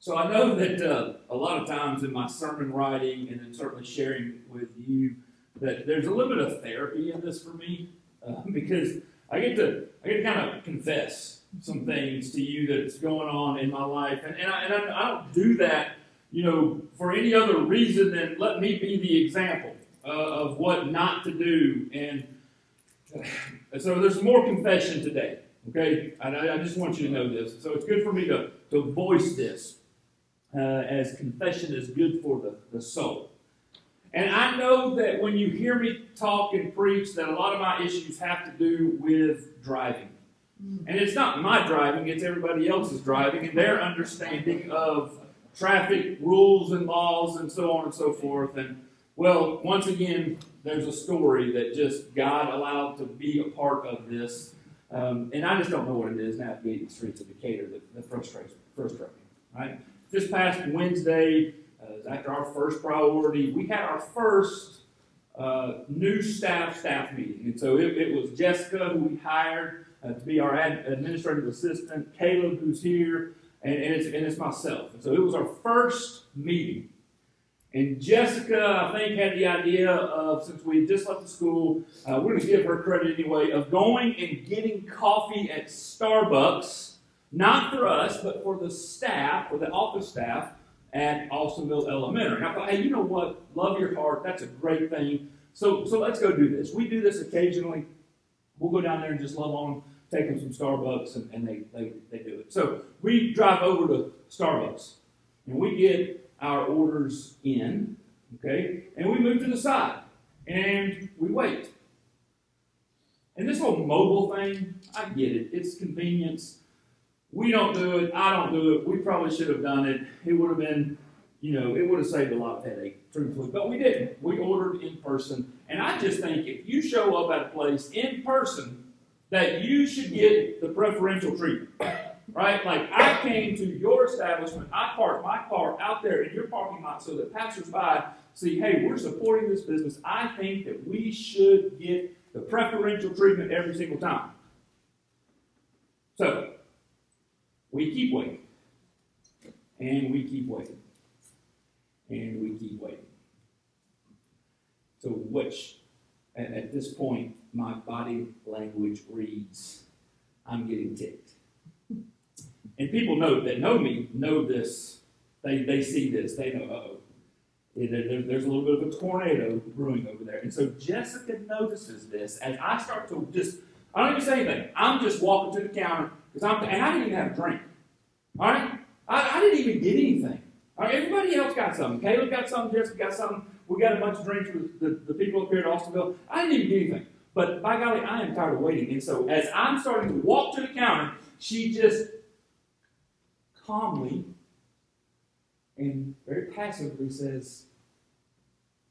So I know that uh, a lot of times in my sermon writing and then certainly sharing with you that there's a little bit of therapy in this for me uh, because I get to I get to kind of confess some things to you that's going on in my life, and, and, I, and I, I don't do that, you know, for any other reason than let me be the example uh, of what not to do, and so there's more confession today. Okay, I, I just want you to know this. So it's good for me to, to voice this uh, as confession is good for the, the soul. And I know that when you hear me talk and preach, that a lot of my issues have to do with driving. And it's not my driving, it's everybody else's driving and their understanding of traffic rules and laws and so on and so forth. And well, once again, there's a story that just God allowed to be a part of this. Um, and I just don't know what it is navigating the streets of Decatur that, that frustrates, frustrates me. Right? This past Wednesday, uh, after our first priority, we had our first uh, new staff staff meeting. And so it, it was Jessica who we hired uh, to be our ad- administrative assistant, Caleb who's here, and, and, it's, and it's myself. And so it was our first meeting. And Jessica, I think, had the idea of, since we just left the school, uh, we're going to give her credit anyway, of going and getting coffee at Starbucks, not for us, but for the staff, for the office staff at Austinville Elementary. And I thought, hey, you know what? Love your heart. That's a great thing. So, so let's go do this. We do this occasionally. We'll go down there and just love on them, take them some Starbucks, and, and they, they, they do it. So we drive over to Starbucks, and we get our orders in, okay, and we move to the side, and we wait. And this whole mobile thing, I get it. It's convenience. We don't do it. I don't do it. We probably should have done it. It would have been, you know, it would have saved a lot of headache, truthfully. But we didn't. We ordered in person. And I just think if you show up at a place in person, that you should get the preferential treatment. Right? Like I came to your establishment, I parked my car out there in your parking lot so that passersby see, hey, we're supporting this business. I think that we should get the preferential treatment every single time. So we keep waiting. And we keep waiting. And we keep waiting. So which at, this point my body language reads, I'm getting ticked. And people know that know me know this. They, they see this. They know, oh, there, there's a little bit of a tornado brewing over there. And so Jessica notices this as I start to just, I don't even say anything. I'm just walking to the counter because I'm, and I didn't even have a drink. All right? I, I didn't even get anything. All right, everybody else got something. Caleb got something. Jessica got something. We got a bunch of drinks with the, the people up here at Austinville. I didn't even get anything. But by golly, I am tired of waiting. And so as I'm starting to walk to the counter, she just calmly and very passively says,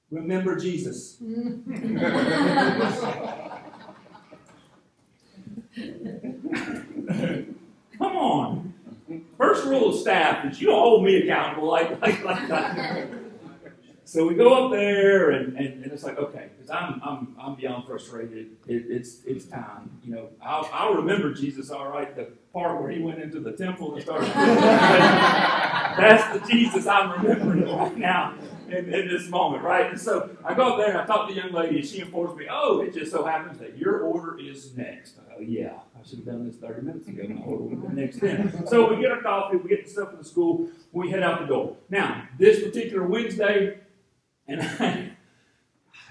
Remember Jesus. Come on. First rule of staff is you don't hold me accountable like, like, like that. So we go up there, and, and, and it's like, okay, because I'm, I'm, I'm beyond frustrated. It, it's, it's time. You know, I'll, I'll remember Jesus, all right, the part where he went into the temple and started. That's the Jesus I'm remembering right now in, in this moment, right? And so I go up there and I talk to the young lady, and she informs me, oh, it just so happens that your order is next. Oh, yeah, should have done this 30 minutes ago. My order would have been next then. So we get our coffee, we get the stuff from the school, we head out the door. Now, this particular Wednesday, and I,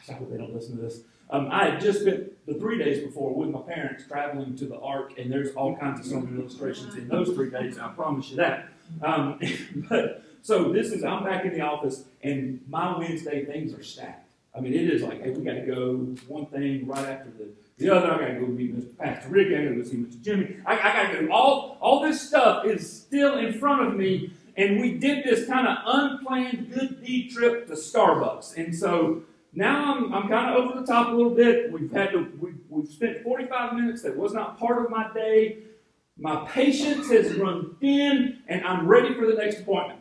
I hope they don't listen to this. Um, I had just spent the three days before with my parents traveling to the Ark, and there's all kinds of sermon illustrations in those three days. I promise you that. Um, but so this is I'm back in the office, and my Wednesday things are stacked. I mean, it is like, hey, we got to go one thing right after the, the other. I got to go meet Mr. Pastor Rick. I got to go see Mr. Jimmy. I, I got to go. All all this stuff is still in front of me, and we did this kind of unplanned good deed trip to Starbucks, and so. Now I'm, I'm kind of over the top a little bit. We've had to, we, we've spent 45 minutes that was not part of my day. My patience has run thin, and I'm ready for the next appointment.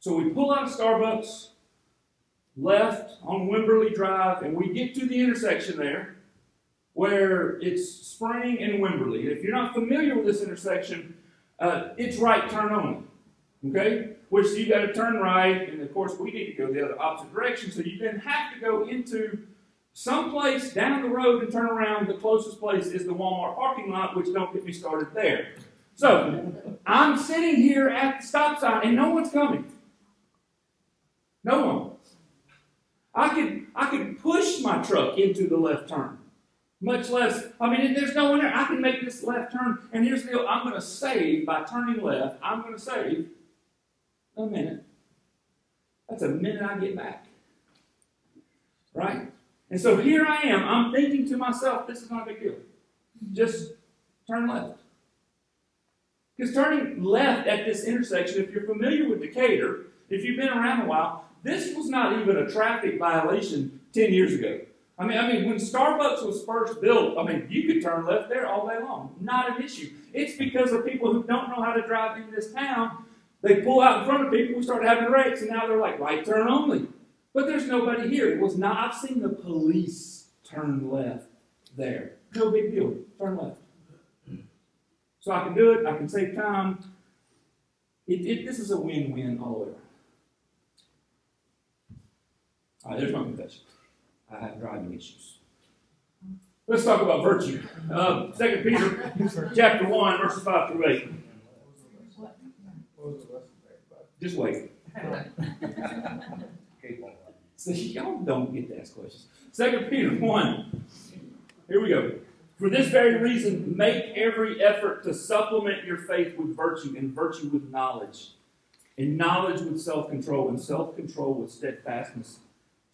So we pull out of Starbucks, left on Wimberley Drive, and we get to the intersection there where it's Spring and Wimberley. If you're not familiar with this intersection, uh, it's right turn only. Okay? Which you got to turn right, and of course we need to go the other opposite direction, so you then have to go into some place down the road and turn around. The closest place is the Walmart parking lot, which don't get me started there. So I'm sitting here at the stop sign and no one's coming. No one. I could I could push my truck into the left turn. Much less, I mean, there's no one there. I can make this left turn, and here's the deal: I'm going to save by turning left. I'm going to save a minute. That's a minute I get back. Right? And so here I am. I'm thinking to myself, this is not a big deal. Just turn left. Because turning left at this intersection, if you're familiar with Decatur, if you've been around a while, this was not even a traffic violation 10 years ago. I mean, I mean, when Starbucks was first built, I mean, you could turn left there all day long. Not an issue. It's because of people who don't know how to drive in this town. They pull out in front of people who start having wrecks, and now they're like right turn only. But there's nobody here. It was not. I've seen the police turn left there. No big deal. Turn left. So I can do it. I can save time. It, it, this is a win-win all the way around. All right, there's my confession. I have driving issues. Let's talk about virtue. Uh, Second Peter, chapter one, verses five through eight. Just wait. so y'all don't get to ask questions. Second Peter one. Here we go. For this very reason, make every effort to supplement your faith with virtue, and virtue with knowledge, and knowledge with self-control, and self-control with steadfastness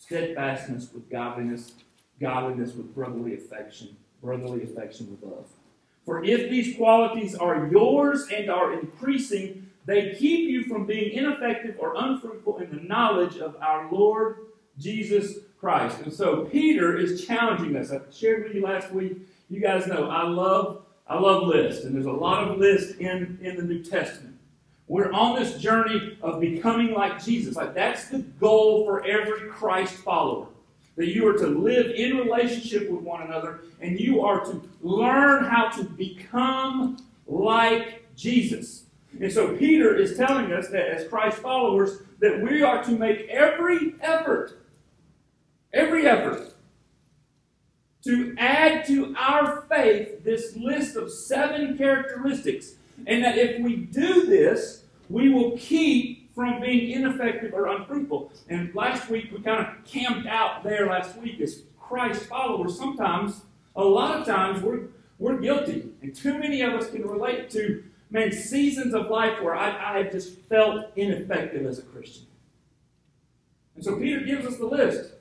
steadfastness with godliness, godliness with brotherly affection, brotherly affection with love. For if these qualities are yours and are increasing, they keep you from being ineffective or unfruitful in the knowledge of our Lord Jesus Christ. And so Peter is challenging us. I shared with you last week. You guys know I love I love lists, and there's a lot of lists in, in the New Testament. We're on this journey of becoming like Jesus. Like that's the goal for every Christ follower. That you are to live in relationship with one another and you are to learn how to become like Jesus. And so Peter is telling us that as Christ followers, that we are to make every effort, every effort, to add to our faith this list of seven characteristics. And that if we do this, we will keep from being ineffective or unfruitful. And last week, we kind of camped out there last week as Christ followers. Sometimes, a lot of times, we're, we're guilty. And too many of us can relate to, man, seasons of life where I, I just felt ineffective as a Christian. And so Peter gives us the list.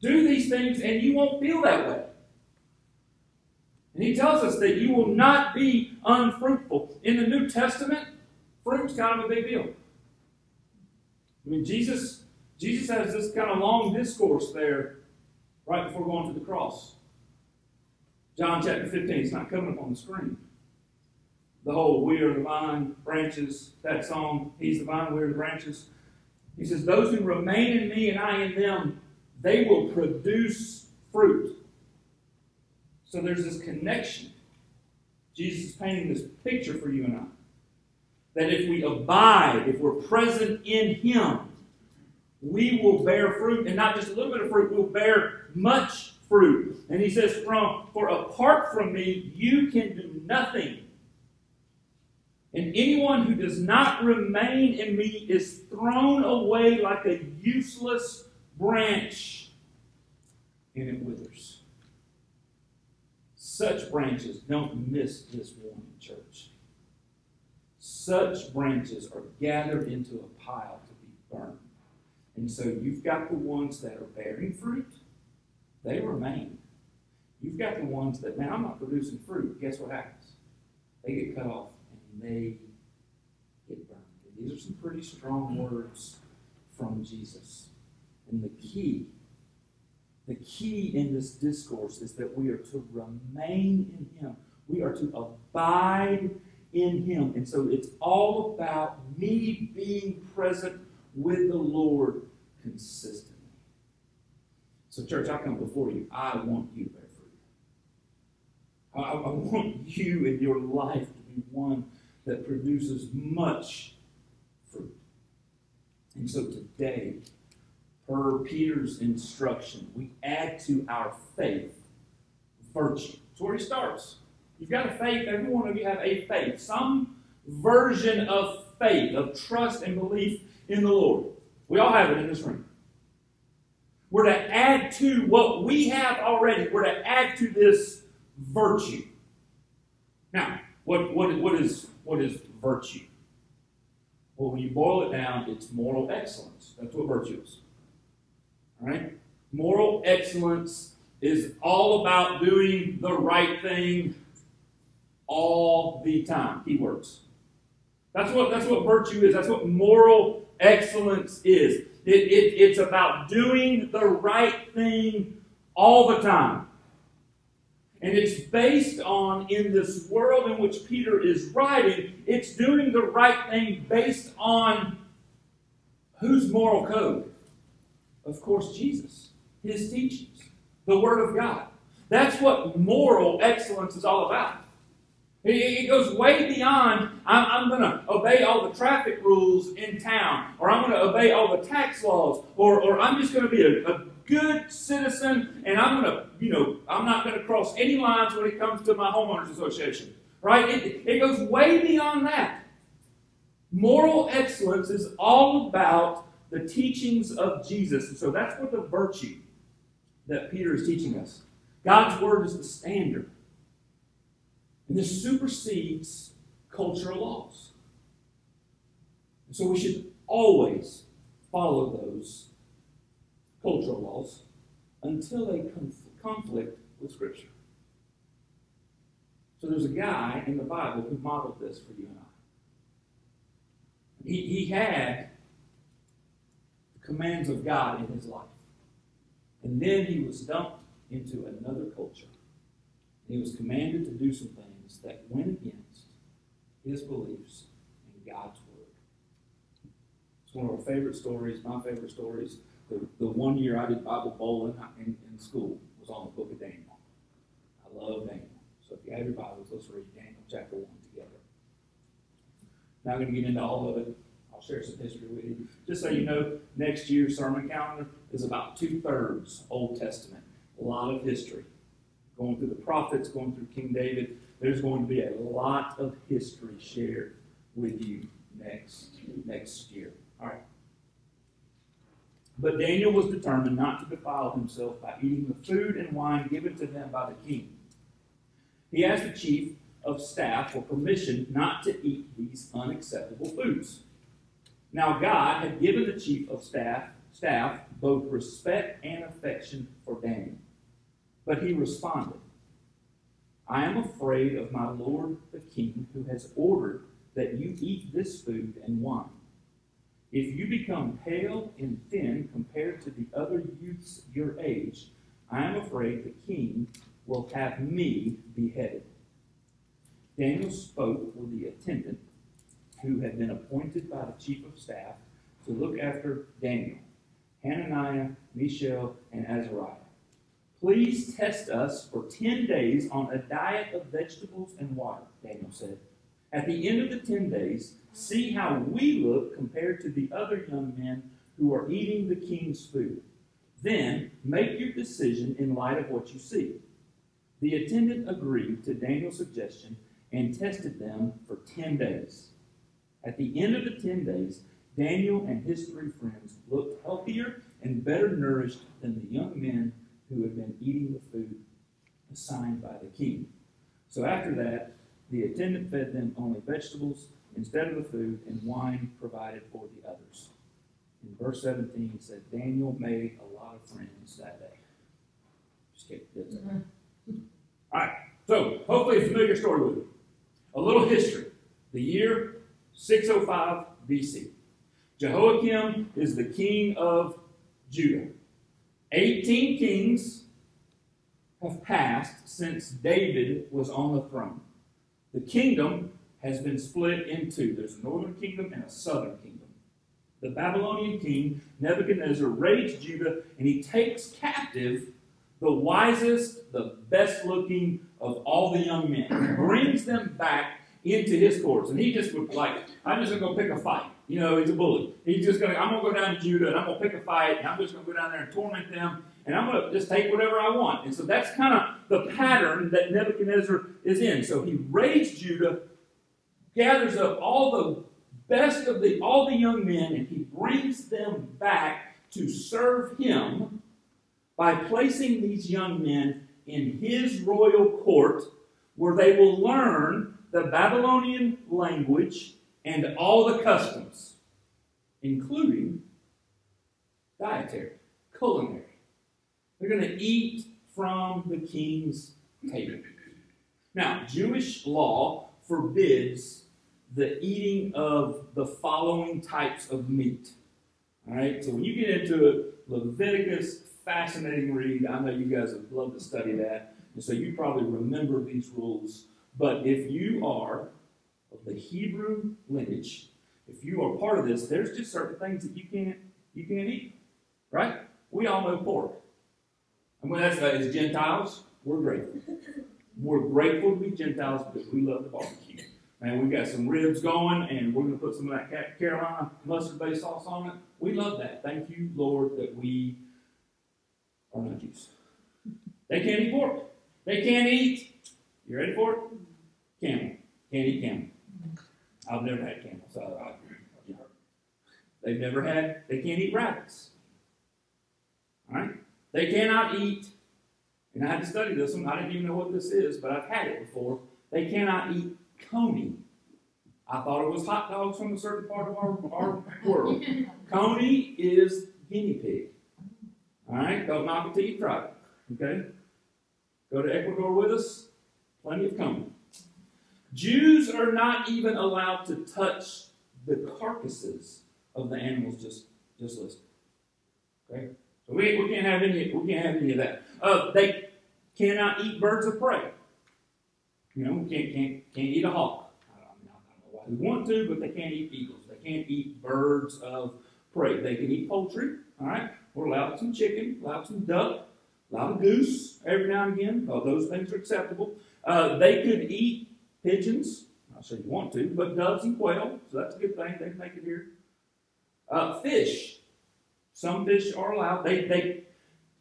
Do these things and you won't feel that way. And he tells us that you will not be unfruitful. In the New Testament, fruit's kind of a big deal. I mean, Jesus, Jesus has this kind of long discourse there right before going to the cross. John chapter 15, it's not coming up on the screen. The whole we are the vine, branches, that song, He's the vine, we are the branches. He says, Those who remain in me and I in them, they will produce fruit. So there's this connection. Jesus is painting this picture for you and I that if we abide, if we're present in Him, we will bear fruit, and not just a little bit of fruit, we'll bear much fruit. And he says, from, For apart from me, you can do nothing. And anyone who does not remain in me is thrown away like a useless branch, and it withers. Such branches don't miss this warning, church such branches are gathered into a pile to be burned. And so you've got the ones that are bearing fruit, they remain. You've got the ones that, man, I'm not producing fruit. Guess what happens? They get cut off and they get burned. And these are some pretty strong words from Jesus. And the key, the key in this discourse is that we are to remain in Him. We are to abide in Him. And so it's all about me being present with the Lord consistently. So, church, I come before you. I want you to bear fruit. I, I want you in your life to be one that produces much fruit. And so today, per Peter's instruction, we add to our faith virtue. That's where he starts. You've got a faith, every one of you have a faith, some version of faith, of trust and belief in the Lord. We all have it in this room. We're to add to what we have already. We're to add to this virtue. Now, what, what, what, is, what is virtue? Well, when you boil it down, it's moral excellence. That's what virtue is. Right? Moral excellence is all about doing the right thing all the time. Keywords. That's what, that's what virtue is. That's what moral excellence is. It, it, it's about doing the right thing all the time. And it's based on, in this world in which Peter is writing, it's doing the right thing based on whose moral code? Of course, Jesus, his teachings, the Word of God. That's what moral excellence is all about. It goes way beyond, I'm, going to obey all the traffic rules in town, or I'm going to obey all the tax laws, or, or I'm just going to be a, a good citizen, and I'm going to, you know, I'm not going to cross any lines when it comes to my homeowners association. Right? It, it goes way beyond that. Moral excellence is all about the teachings of Jesus. And so that's what the virtue that Peter is teaching us. God's word is the standard. And this supersedes cultural laws. And so we should always follow those cultural laws until they conf- conflict with Scripture. So there's a guy in the Bible who modeled this for you and I. He, he had commands of God in his life. And then he was dumped into another culture. He was commanded to do some things that went against his beliefs and God's word. It's one of our favorite stories, my favorite stories the, the one year I did Bible bowling in, in school was on the book of Daniel. I love Daniel. So if you have your Bibles, let's read Daniel chapter 1 together. Not going to get into all of it. I'll share some history with you. Just so you know, next year's sermon calendar is about two thirds Old Testament. A lot of history. Going through the prophets, going through King David. There's going to be a lot of history shared with you next, next year. All right. But Daniel was determined not to defile himself by eating the food and wine given to him by the king. He asked the chief of staff for permission not to eat these unacceptable foods. Now God had given the chief of staff, staff both respect and affection for Daniel. But he responded, I am afraid of my lord the king, who has ordered that you eat this food and wine. If you become pale and thin compared to the other youths your age, I am afraid the king will have me beheaded. Daniel spoke with the attendant who had been appointed by the chief of staff to look after Daniel, Hananiah, Mishael, and Azariah. Please test us for 10 days on a diet of vegetables and water, Daniel said. At the end of the 10 days, see how we look compared to the other young men who are eating the king's food. Then make your decision in light of what you see. The attendant agreed to Daniel's suggestion and tested them for 10 days. At the end of the 10 days, Daniel and his three friends looked healthier and better nourished than the young men who had been eating the food assigned by the king. So after that, the attendant fed them only vegetables instead of the food, and wine provided for the others. In verse 17, it said, Daniel made a lot of friends that day. Just kidding. Mm-hmm. All right, so hopefully a familiar story with you. A little history. The year 605 BC. Jehoiakim is the king of Judah. 18 kings have passed since David was on the throne. The kingdom has been split in two. There's a northern kingdom and a southern kingdom. The Babylonian king, Nebuchadnezzar, raids Judah and he takes captive the wisest, the best looking of all the young men. Brings them back into his courts. And he just would like, I'm just to go pick a fight. You know, he's a bully. He's just gonna, I'm gonna go down to Judah and I'm gonna pick a fight and I'm just gonna go down there and torment them and I'm gonna just take whatever I want. And so that's kind of the pattern that Nebuchadnezzar is in. So he raids Judah, gathers up all the best of the all the young men, and he brings them back to serve him by placing these young men in his royal court where they will learn the Babylonian language and all the customs, including dietary, culinary. They're going to eat from the king's table. Now, Jewish law forbids the eating of the following types of meat. All right, so when you get into Leviticus, fascinating read. I know you guys would love to study that, and so you probably remember these rules. But if you are of the Hebrew lineage, if you are part of this, there's just certain things that you can't you can't eat, right? We all know pork. And when that's as Gentiles, we're grateful. We're grateful to be Gentiles because we love the barbecue. Man, we've got some ribs going, and we're going to put some of that Carolina mustard-based sauce on it. We love that. Thank you, Lord, that we are not Jews. They can't eat pork. They can't eat. You ready for it? Camel. Can't eat camel. I've never had camel, so I, you know, they've never had. They can't eat rabbits. All right. They cannot eat. And I had to study this one. I didn't even know what this is, but I've had it before. They cannot eat coney. I thought it was hot dogs from a certain part of our, our world. coney is guinea pig. All right, don't knock it till you try it. Okay? Go to Ecuador with us. Plenty of coney. Jews are not even allowed to touch the carcasses of the animals just, just listed. Okay? So we, we can't have any we can't have any of that. Uh, they cannot eat birds of prey. You know, can't can't can't eat a hawk. I don't, know why they want to, but they can't eat eagles. They can't eat birds of prey. They can eat poultry. All right, we're allowed some chicken, allowed some duck, allowed a goose every now and again. Those things are acceptable. Uh, they could eat pigeons. I say you want to, but doves and quail, so that's a good thing. They can make it here. Uh, fish. Some fish are allowed. They, they,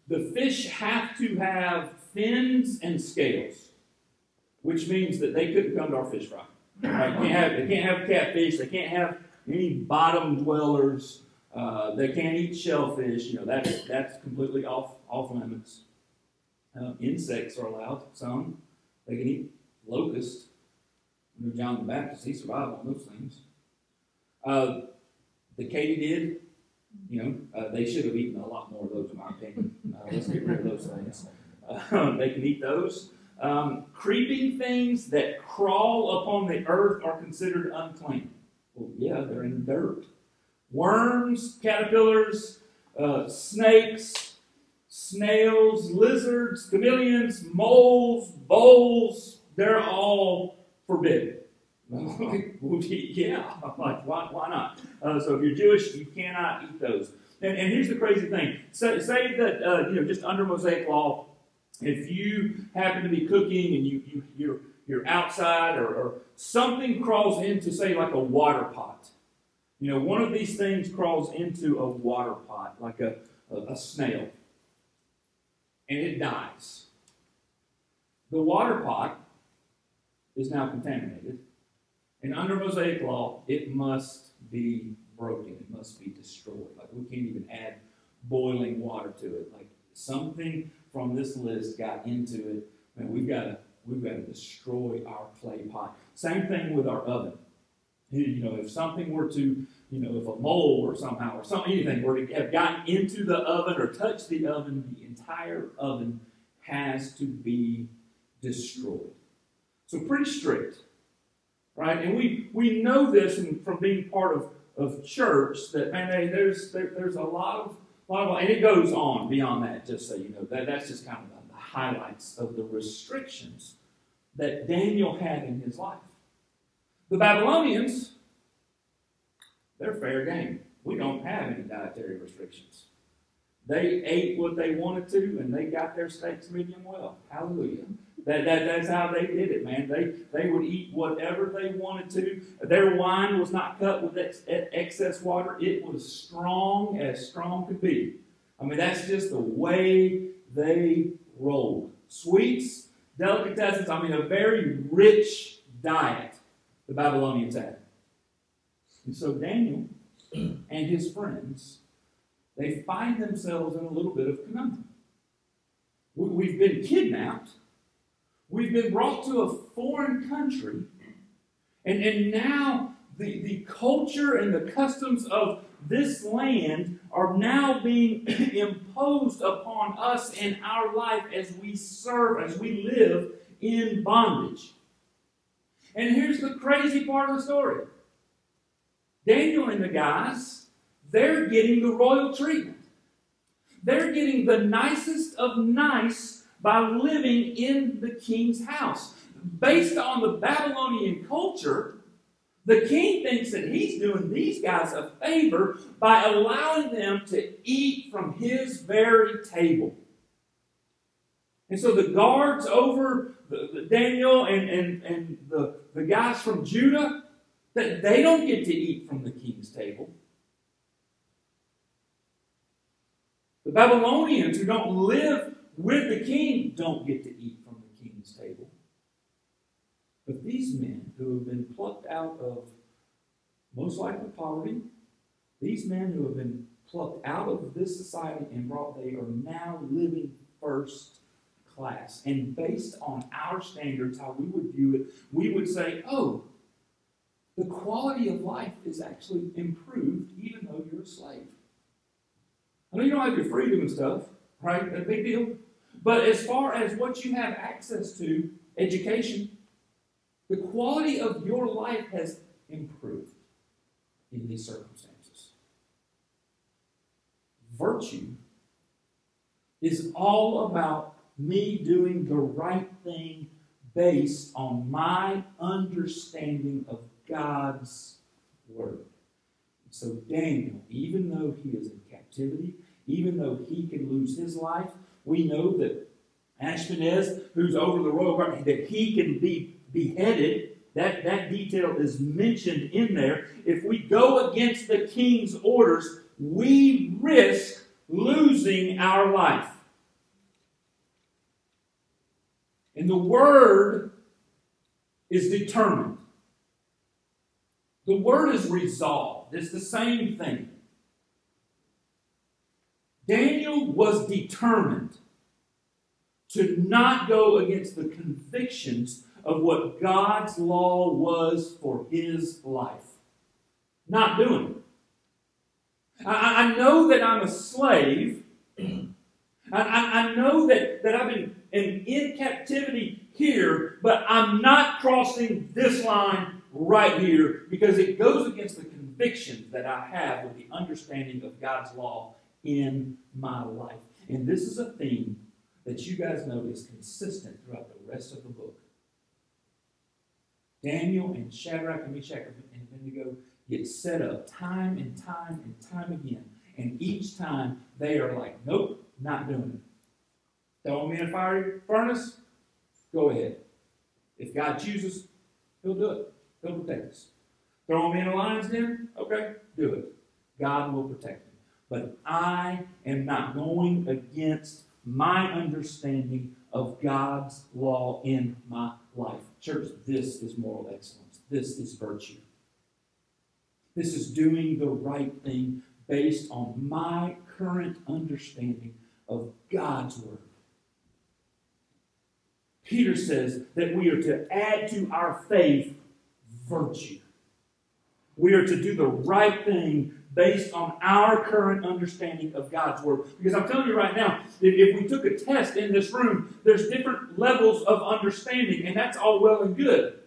the fish have to have fins and scales, which means that they couldn't come to our fish fry. Right? Can't have, they can't have catfish. They can't have any bottom dwellers. Uh, they can't eat shellfish. You know that's that's completely off off limits. Uh, insects are allowed. Some they can eat locusts. Know, John the Baptist he survived on those things. Uh, the katydid you know, uh, they should have eaten a lot more of those, in my opinion. Uh, let's get rid of those things. Uh, they can eat those. Um, creeping things that crawl upon the earth are considered unclean. Well, yeah, they're in the dirt. Worms, caterpillars, uh, snakes, snails, lizards, chameleons, moles, voles, they're all forbidden. like, yeah, like, why, why not? Uh, so if you're Jewish, you cannot eat those. And, and here's the crazy thing: say, say that uh, you know, just under Mosaic law, if you happen to be cooking and you, you you're you're outside or, or something crawls into, say, like a water pot. You know, one of these things crawls into a water pot, like a, a, a snail, and it dies. The water pot is now contaminated and under Mosaic law, it must be broken. It must be destroyed. Like we can't even add boiling water to it. Like something from this list got into it, and we've got to we've got to destroy our clay pot. Same thing with our oven. You know, if something were to, you know, if a mole or somehow or some anything were to have gotten into the oven or touched the oven, the entire oven has to be destroyed. So pretty strict right? And we, we know this from being part of, of church that, man, hey, there's, there, there's a lot of, lot of, and it goes on beyond that, just so you know. That, that's just kind of the, the highlights of the restrictions that Daniel had in his life. The Babylonians, they're fair game. We don't have any dietary restrictions. They ate what they wanted to, and they got their steaks medium well. Hallelujah. That, that, that's how they did it, man. They, they would eat whatever they wanted to. Their wine was not cut with ex, excess water, it was strong as strong could be. I mean, that's just the way they rolled. Sweets, delicatessens, I mean, a very rich diet the Babylonians had. And so Daniel and his friends, they find themselves in a little bit of conundrum. We've been kidnapped We've been brought to a foreign country, and, and now the, the culture and the customs of this land are now being imposed upon us in our life as we serve, as we live in bondage. And here's the crazy part of the story Daniel and the guys, they're getting the royal treatment. They're getting the nicest of nice by living in the king's house. Based on the Babylonian culture, the king thinks that he's doing these guys a favor by allowing them to eat from his very table. And so the guards over the, the Daniel and, and, and the, the guys from Judah, that they don't get to eat from the king's table. The Babylonians who don't live with the king don't get to eat from the king's table. But these men who have been plucked out of most likely poverty, these men who have been plucked out of this society and brought, they are now living first class. And based on our standards, how we would view it, we would say, oh, the quality of life is actually improved even though you're a slave. I know you don't have your freedom and stuff, right? A big deal. But as far as what you have access to, education, the quality of your life has improved in these circumstances. Virtue is all about me doing the right thing based on my understanding of God's Word. So, Daniel, even though he is in captivity, even though he can lose his life, we know that Ashpenaz, who's over the royal guard, that he can be beheaded. That, that detail is mentioned in there. If we go against the king's orders, we risk losing our life. And the word is determined. The word is resolved. It's the same thing. Daniel was determined to not go against the convictions of what God's law was for his life. Not doing it. I, I know that I'm a slave. I, I, know that, that I've been in, in captivity here, but I'm not crossing this line right here because it goes against the convictions that I have with the understanding of God's law in my life. And this is a theme that you guys know is consistent throughout the rest of the book. Daniel and Shadrach and Meshach and Abednego get set up time and time and time again. And each time they are like, nope, not doing it. Throw me in a fiery furnace? Go ahead. If God chooses, He'll do it. He'll protect us. Throw me in a lion's den? Okay, do it. God will protect. But I am not going against my understanding of God's law in my life. Church, this is moral excellence. This is virtue. This is doing the right thing based on my current understanding of God's Word. Peter says that we are to add to our faith virtue. We are to do the right thing based on our current understanding of God's Word. Because I'm telling you right now, if, we took a test in this room, there's different levels of understanding, and that's all well and good.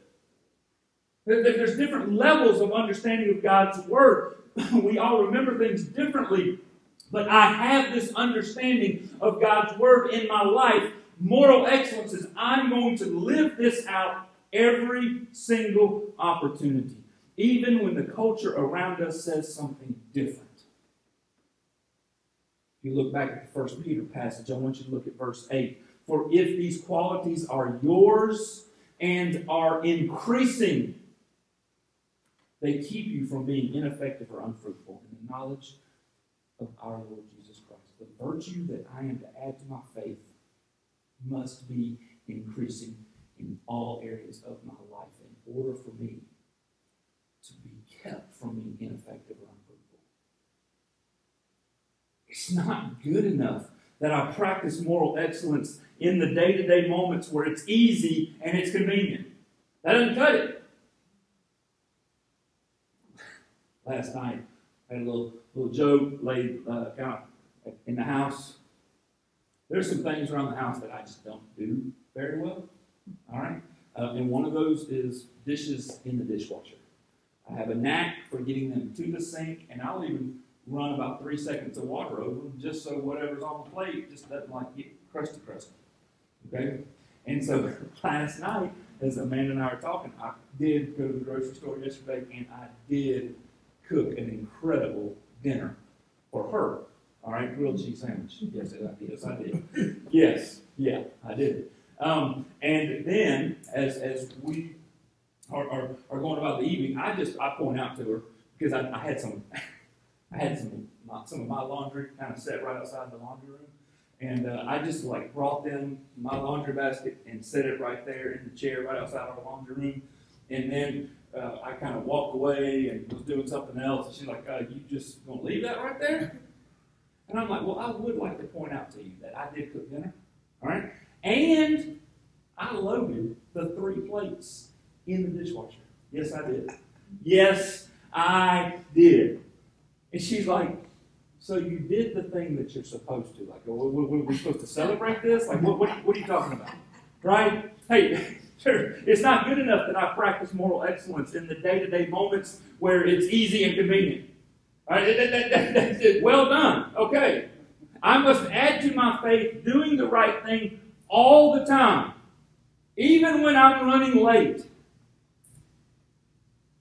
There's different levels of understanding of God's Word. We all remember things differently, but I have this understanding of God's Word in my life. Moral excellence is I'm going to live this out every single opportunity even when the culture around us says something different. If you look back at the first Peter passage, I want you to look at verse 8. For if these qualities are yours and are increasing, they keep you from being ineffective or unfruitful in the knowledge of our Lord Jesus Christ. The virtue that I am to add to my faith must be increasing in all areas of my life in order for me to be kept from being ineffective. It's not good enough that I practice moral excellence in the day to day moments where it's easy and it's convenient. That doesn't cut it. Last night, I had a little, little joke laid uh, kind of in the house. There's some things around the house that I just don't do very well. All right? Uh, and one of those is dishes in the dishwasher. I have a knack for getting them to the sink, and I'll even run about three seconds of water over them just so whatever's on the plate just doesn't like get crusty crusty. Okay? And so last night, as Amanda and I were talking, I did go to the grocery store yesterday and I did cook an incredible dinner for her. All right, grilled cheese sandwich. Yes, I did. Yes, I did. Yes, yeah, I did. Um, and then, as as we are, are, are, going about the evening, I just I point out to her because I, I had some I had some my, some of my laundry kind of set right outside the laundry room, and uh, I just like brought them my laundry basket and set it right there in the chair right outside our laundry room, and then uh, I kind of walked away and was doing something else, and she's like, uh, "You just gonna leave that right there?" And I'm like, "Well, I would like to point out to you that I did cook dinner, all right, and I loaded the three plates in the dishwasher. Yes, I did. Yes, I did." And she's like, so you did the thing that you're supposed to. Like, were we supposed to celebrate this? Like, what, what, what are you talking about? Right? Hey, it's not good enough that I practice moral excellence in the day-to-day moments where it's easy and convenient. Right? That, that, that, well done. Okay. I must add to my faith doing the right thing all the time, even when I'm running late.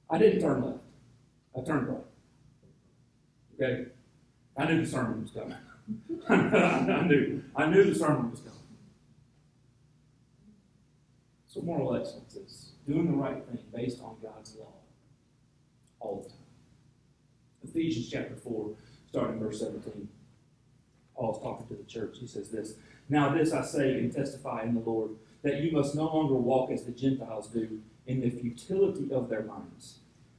I didn't turn left. I turned right. Okay? I knew the sermon was coming. I knew. I knew the sermon was coming. So moral excellence is doing the right thing based on God's law all the time. Ephesians chapter 4, starting verse 17. Paul's talking to the church. He says this Now, this I say and testify in the Lord, that you must no longer walk as the Gentiles do in the futility of their minds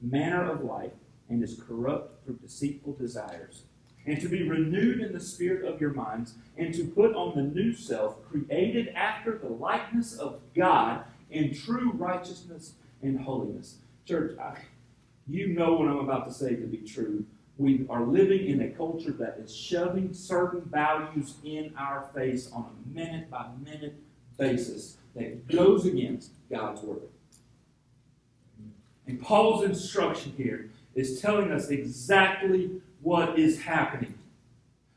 manner of life and is corrupt through deceitful desires, and to be renewed in the spirit of your minds, and to put on the new self, created after the likeness of God in true righteousness and holiness. Church, I, you know what I'm about to say to be true. We are living in a culture that is shoving certain values in our face on a minute by minute basis that goes against God's word. And Paul's instruction here is telling us exactly what is happening.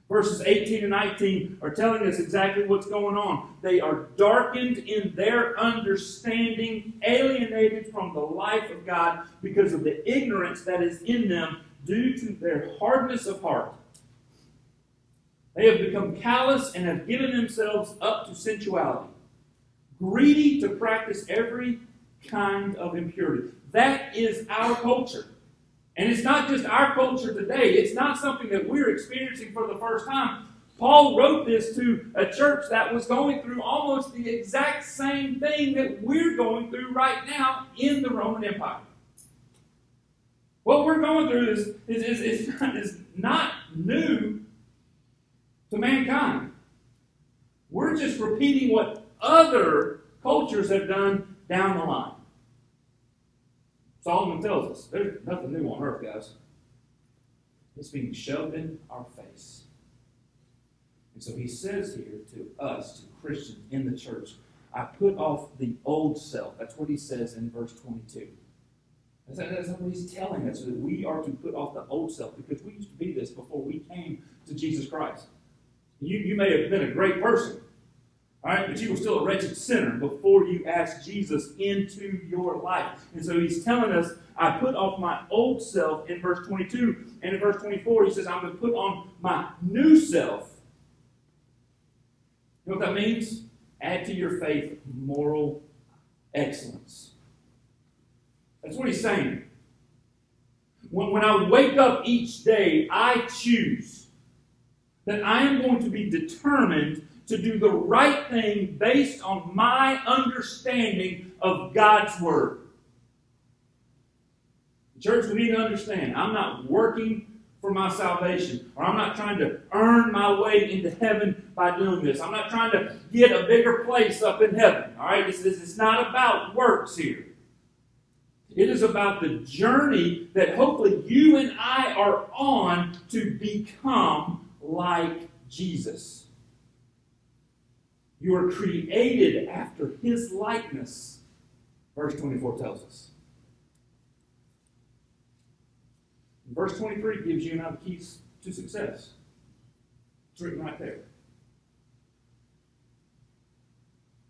Verses 18 and 19 are telling us exactly what's going on. They are darkened in their understanding, alienated from the life of God because of the ignorance that is in them due to their hardness of heart. They have become callous and have given themselves up to sensuality, greedy to practice every kind of impurity. That is our culture. And it's not just our culture today, it's not something that we're experiencing for the first time. Paul wrote this to a church that was going through almost the exact same thing that we're going through right now in the Roman Empire. What we're going through is, is, is, is, not, is not new to mankind. We're just repeating what other cultures have done down the line. Solomon tells us there's nothing new on earth, guys. It's being shoved in our face. And so he says here to us, to Christians in the church, I put off the old self. That's what he says in verse 22. That's, what he's telling us, that we are to put off the old self because we used to be this before we came to Jesus Christ. You, you may have been a great person, all right, but you were still a wretched sinner before you asked Jesus into your life. And so he's telling us, I put off my old self in verse 22. And in verse 24, he says, I'm going to put on my new self. You know what that means? Add to your faith moral excellence. That's what he's saying. When, when I wake up each day, I choose that I am going to be determined to do the right thing based on my understanding of God's Word. Church, we need to understand I'm not working for my salvation, or I'm not trying to earn my way into heaven by doing this. I'm not trying to get a bigger place up in heaven. All right? This, is not about works here. It is about the journey that hopefully you and I are on to become like Jesus. You are created after his likeness, verse 24 tells us. Verse 23 gives you and I keys to success. It's written right there.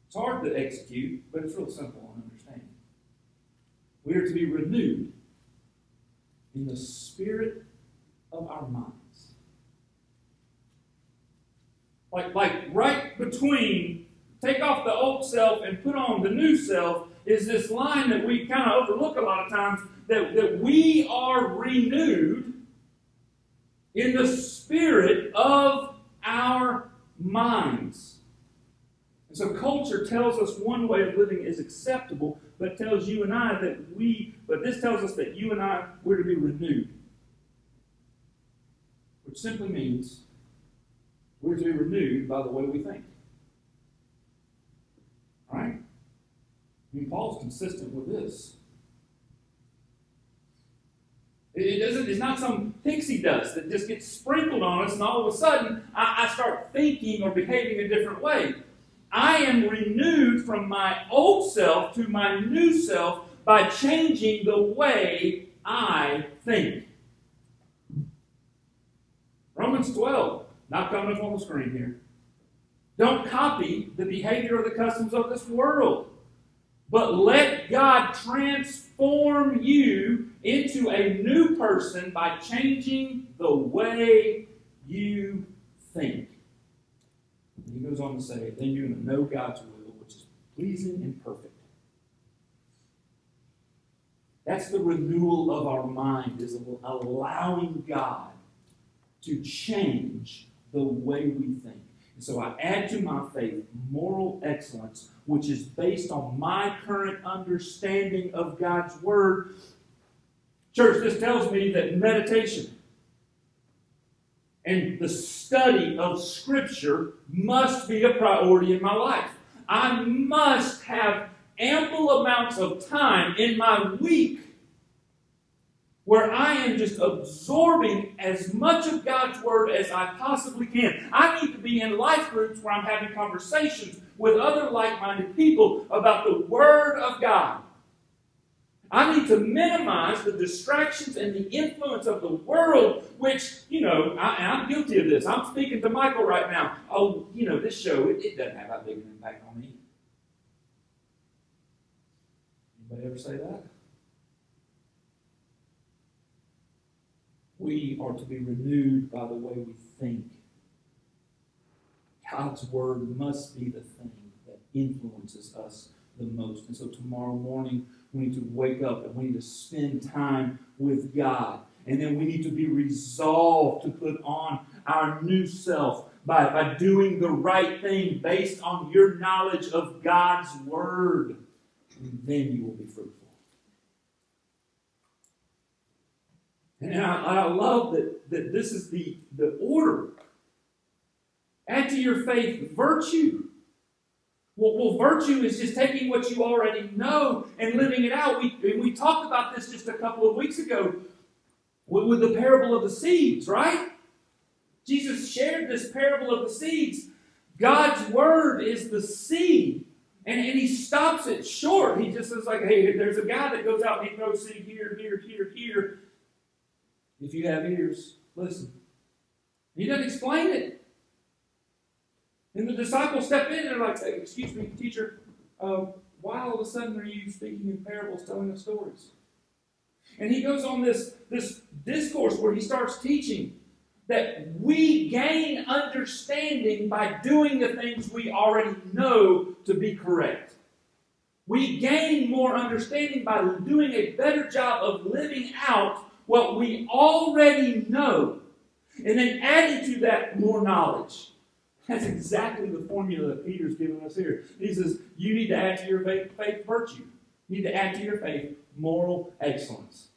It's hard to execute, but it's real simple in understanding. We are to be renewed in the spirit of our minds. Like, like right between take off the old self and put on the new self is this line that we kind of overlook a lot of times that, that we are renewed in the spirit of our minds. And so culture tells us one way of living is acceptable, but tells you and I that we, but this tells us that you and I, we're to be renewed. Which simply means we're to be renewed by the way we think. Right? I mean, Paul's consistent with this. It doesn't, it's not some pixie dust that just gets sprinkled on us, and all of a sudden I, I start thinking or behaving a different way. I am renewed from my old self to my new self by changing the way I think. Romans 12 not coming up on the screen here. Don't copy the behavior or the customs of this world, but let God transform you into a new person by changing the way you think. And he goes on to say, then you're going to know God's will, which is pleasing and perfect. That's the renewal of our mind, is allowing God to change the way we think. And so I add to my faith moral excellence, which is based on my current understanding of God's Word. Church, this tells me that meditation and the study of Scripture must be a priority in my life. I must have ample amounts of time in my week where I am just absorbing as much of God's Word as I possibly can. I need to be in life groups where I'm having conversations with other like minded people about the Word of God. I need to minimize the distractions and the influence of the world, which, you know, I, am guilty of this. I'm speaking to Michael right now. Oh, you know, this show, it, it doesn't have that big an impact on me. Anybody ever say that? We are to be renewed by the way we think. God's word must be the thing that influences us the most. And so tomorrow morning, we need to wake up and we need to spend time with God. And then we need to be resolved to put on our new self by, by doing the right thing based on your knowledge of God's word. And then you will be fruitful. And I, I love that, that this is the, the order. Add to your faith virtue. Well, well, virtue is just taking what you already know and living it out. We, we talked about this just a couple of weeks ago with, with the parable of the seeds, right? Jesus shared this parable of the seeds. God's word is the seed. And, and he stops it short. He just says, like, hey, there's a guy that goes out and he throws seed here, here, here, here. If you have ears, listen. He doesn't explain it. And the disciples step in and they're like, excuse me, teacher, uh, why all of a sudden are you speaking in parables, telling us stories? And he goes on this, this discourse where he starts teaching that we gain understanding by doing the things we already know to be correct. We gain more understanding by doing a better job of living out what we already know and then adding to that more knowledge. That's exactly the formula that Peter's giving us here. He says, You need to add to your faith, faith virtue. You need to add to your faith moral excellence.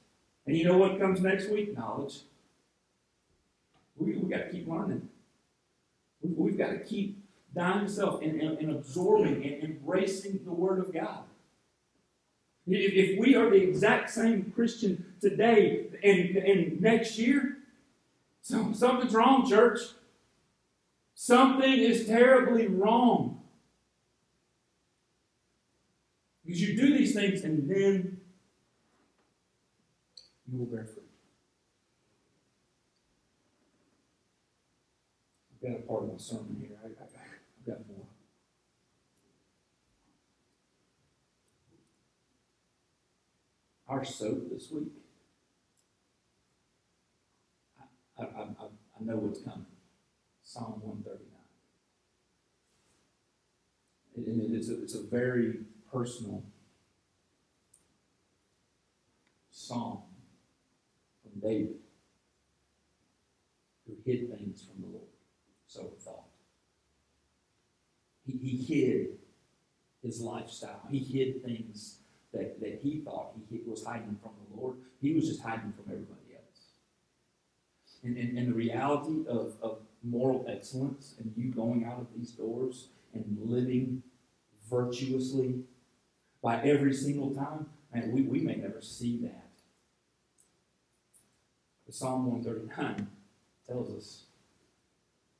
And you know what comes next week? Knowledge. We, we got to keep learning. We, have got to keep dying yourself and, and, and, absorbing and embracing the Word of God. If, we are the exact same Christian today and, and next year, so, something's wrong, church. Something is terribly wrong. Because you do these things and then you will bear fruit. I've got a part of my sermon here. I, I've got more. Our soap this week, I, I, I, I know what's coming. Psalm 139. And it's a, it's a very personal psalm from David, who hid things from the Lord so thought. He, he hid his lifestyle. He hid things that, that he thought he was hiding from the Lord. He was just hiding from everybody else. And, and, and the reality of, of moral excellence and you going out of these doors and living virtuously by every single time, and we, we may never see that. But Psalm 139 tells us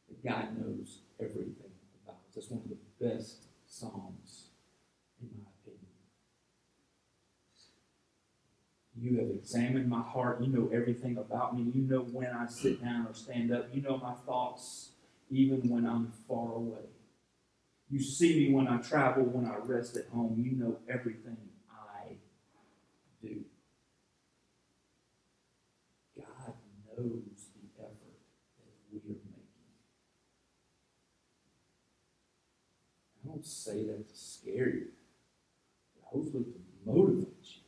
that God knows everything about us. That's one of the best Psalms, in my opinion. You have examined my heart. You know everything about me. You know when I sit down or stand up. You know my thoughts, even when I'm far away. You see me when I travel, when I rest at home. You know everything I do. God knows the effort that we are making. I don't say that to scare you, but hopefully to motivate you.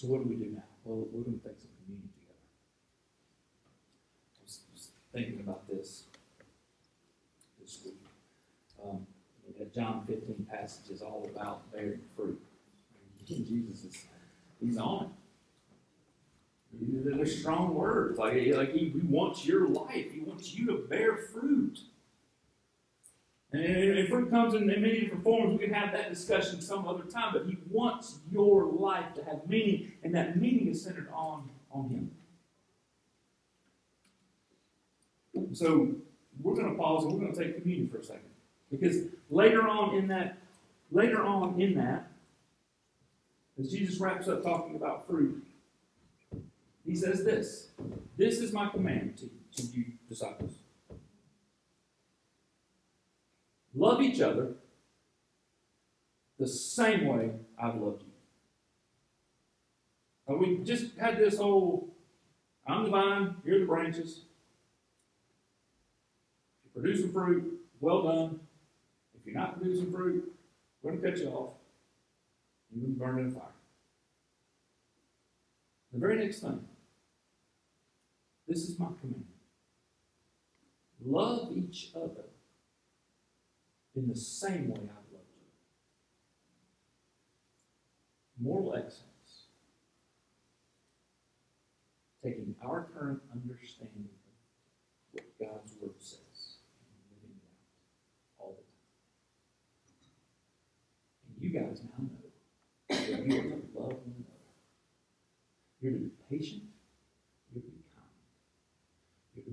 So, what do we do now? Well, we're going to take some communion together. I was, was thinking about this this week. Um, that John 15 passage is all about bearing fruit. Jesus is he's on it. They're strong words. Like, like he, he wants your life. He wants you to bear fruit. And, and fruit comes in, in many different forms. We can have that discussion some other time. But he wants your life to have meaning, and that meaning is centered on, on him. So we're going to pause and we're going to take communion for a second. Because later on in that, later on in that, as Jesus wraps up talking about fruit, he says this This is my command to, to you, disciples. Love each other the same way I've loved you. And we just had this whole I'm the vine, you're the branches. If you're producing fruit, well done. If you're not producing fruit, we're going to cut you off. You're going to burn in fire. The very next thing, this is my command. Love each other in the same way I've loved you. Moral excellence. Taking our current understanding of what God's Word says and living it out all the time. And you guys now know that you are to love one another. You're to be patient You're to be kind. You're to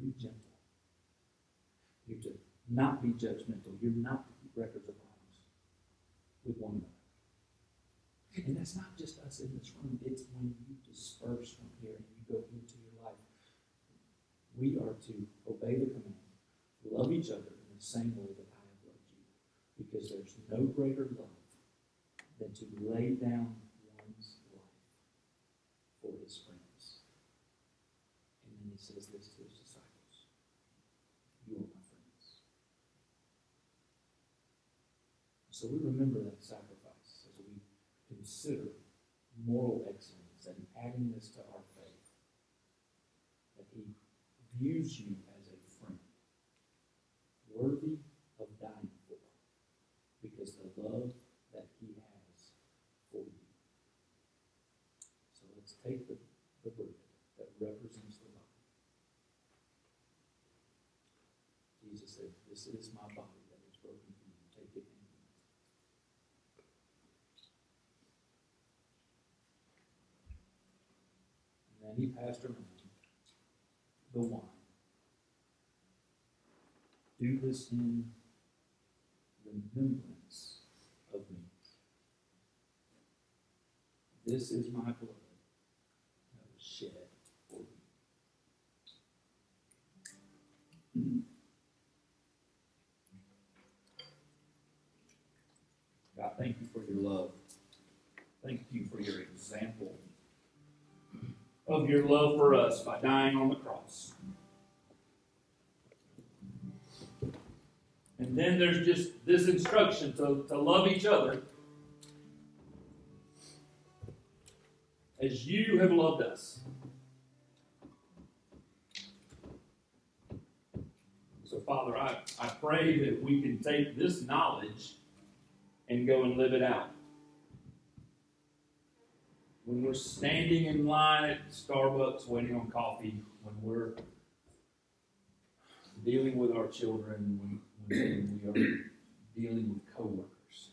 not be judgmental. You're not to keep records of wrongs with one another. And that's not just us in this room, it's when you disperse from here and you go into your life. We are to obey the command, love each other in the same way that I have loved you. Because there's no greater love than to lay down one's life for his friends. And then he says this to his disciples You are my friends. So we remember that sacrifice as we consider moral excellence and adding this to our faith. That he views you as a friend, worthy of dying for, because the love that he has for you. So let's take the, the bread that represents the body. Jesus said, This is my body that is broken for you. Take it and eat. And then he passed around the wine. Do this in remembrance of me. This is my blood that was shed for you. God, thank you for your love. Thank you for your example of your love for us by dying on the cross. And then there's just this instruction to, to love each other as you have loved us. So, Father, I, I pray that we can take this knowledge and go and live it out. When we're standing in line at Starbucks waiting on coffee, when we're dealing with our children, when, when we are dealing with coworkers,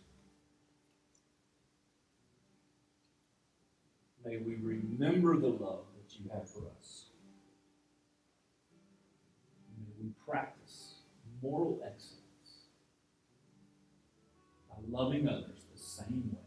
may we remember the love that you have for us. May we practice moral excellence by loving others the same way.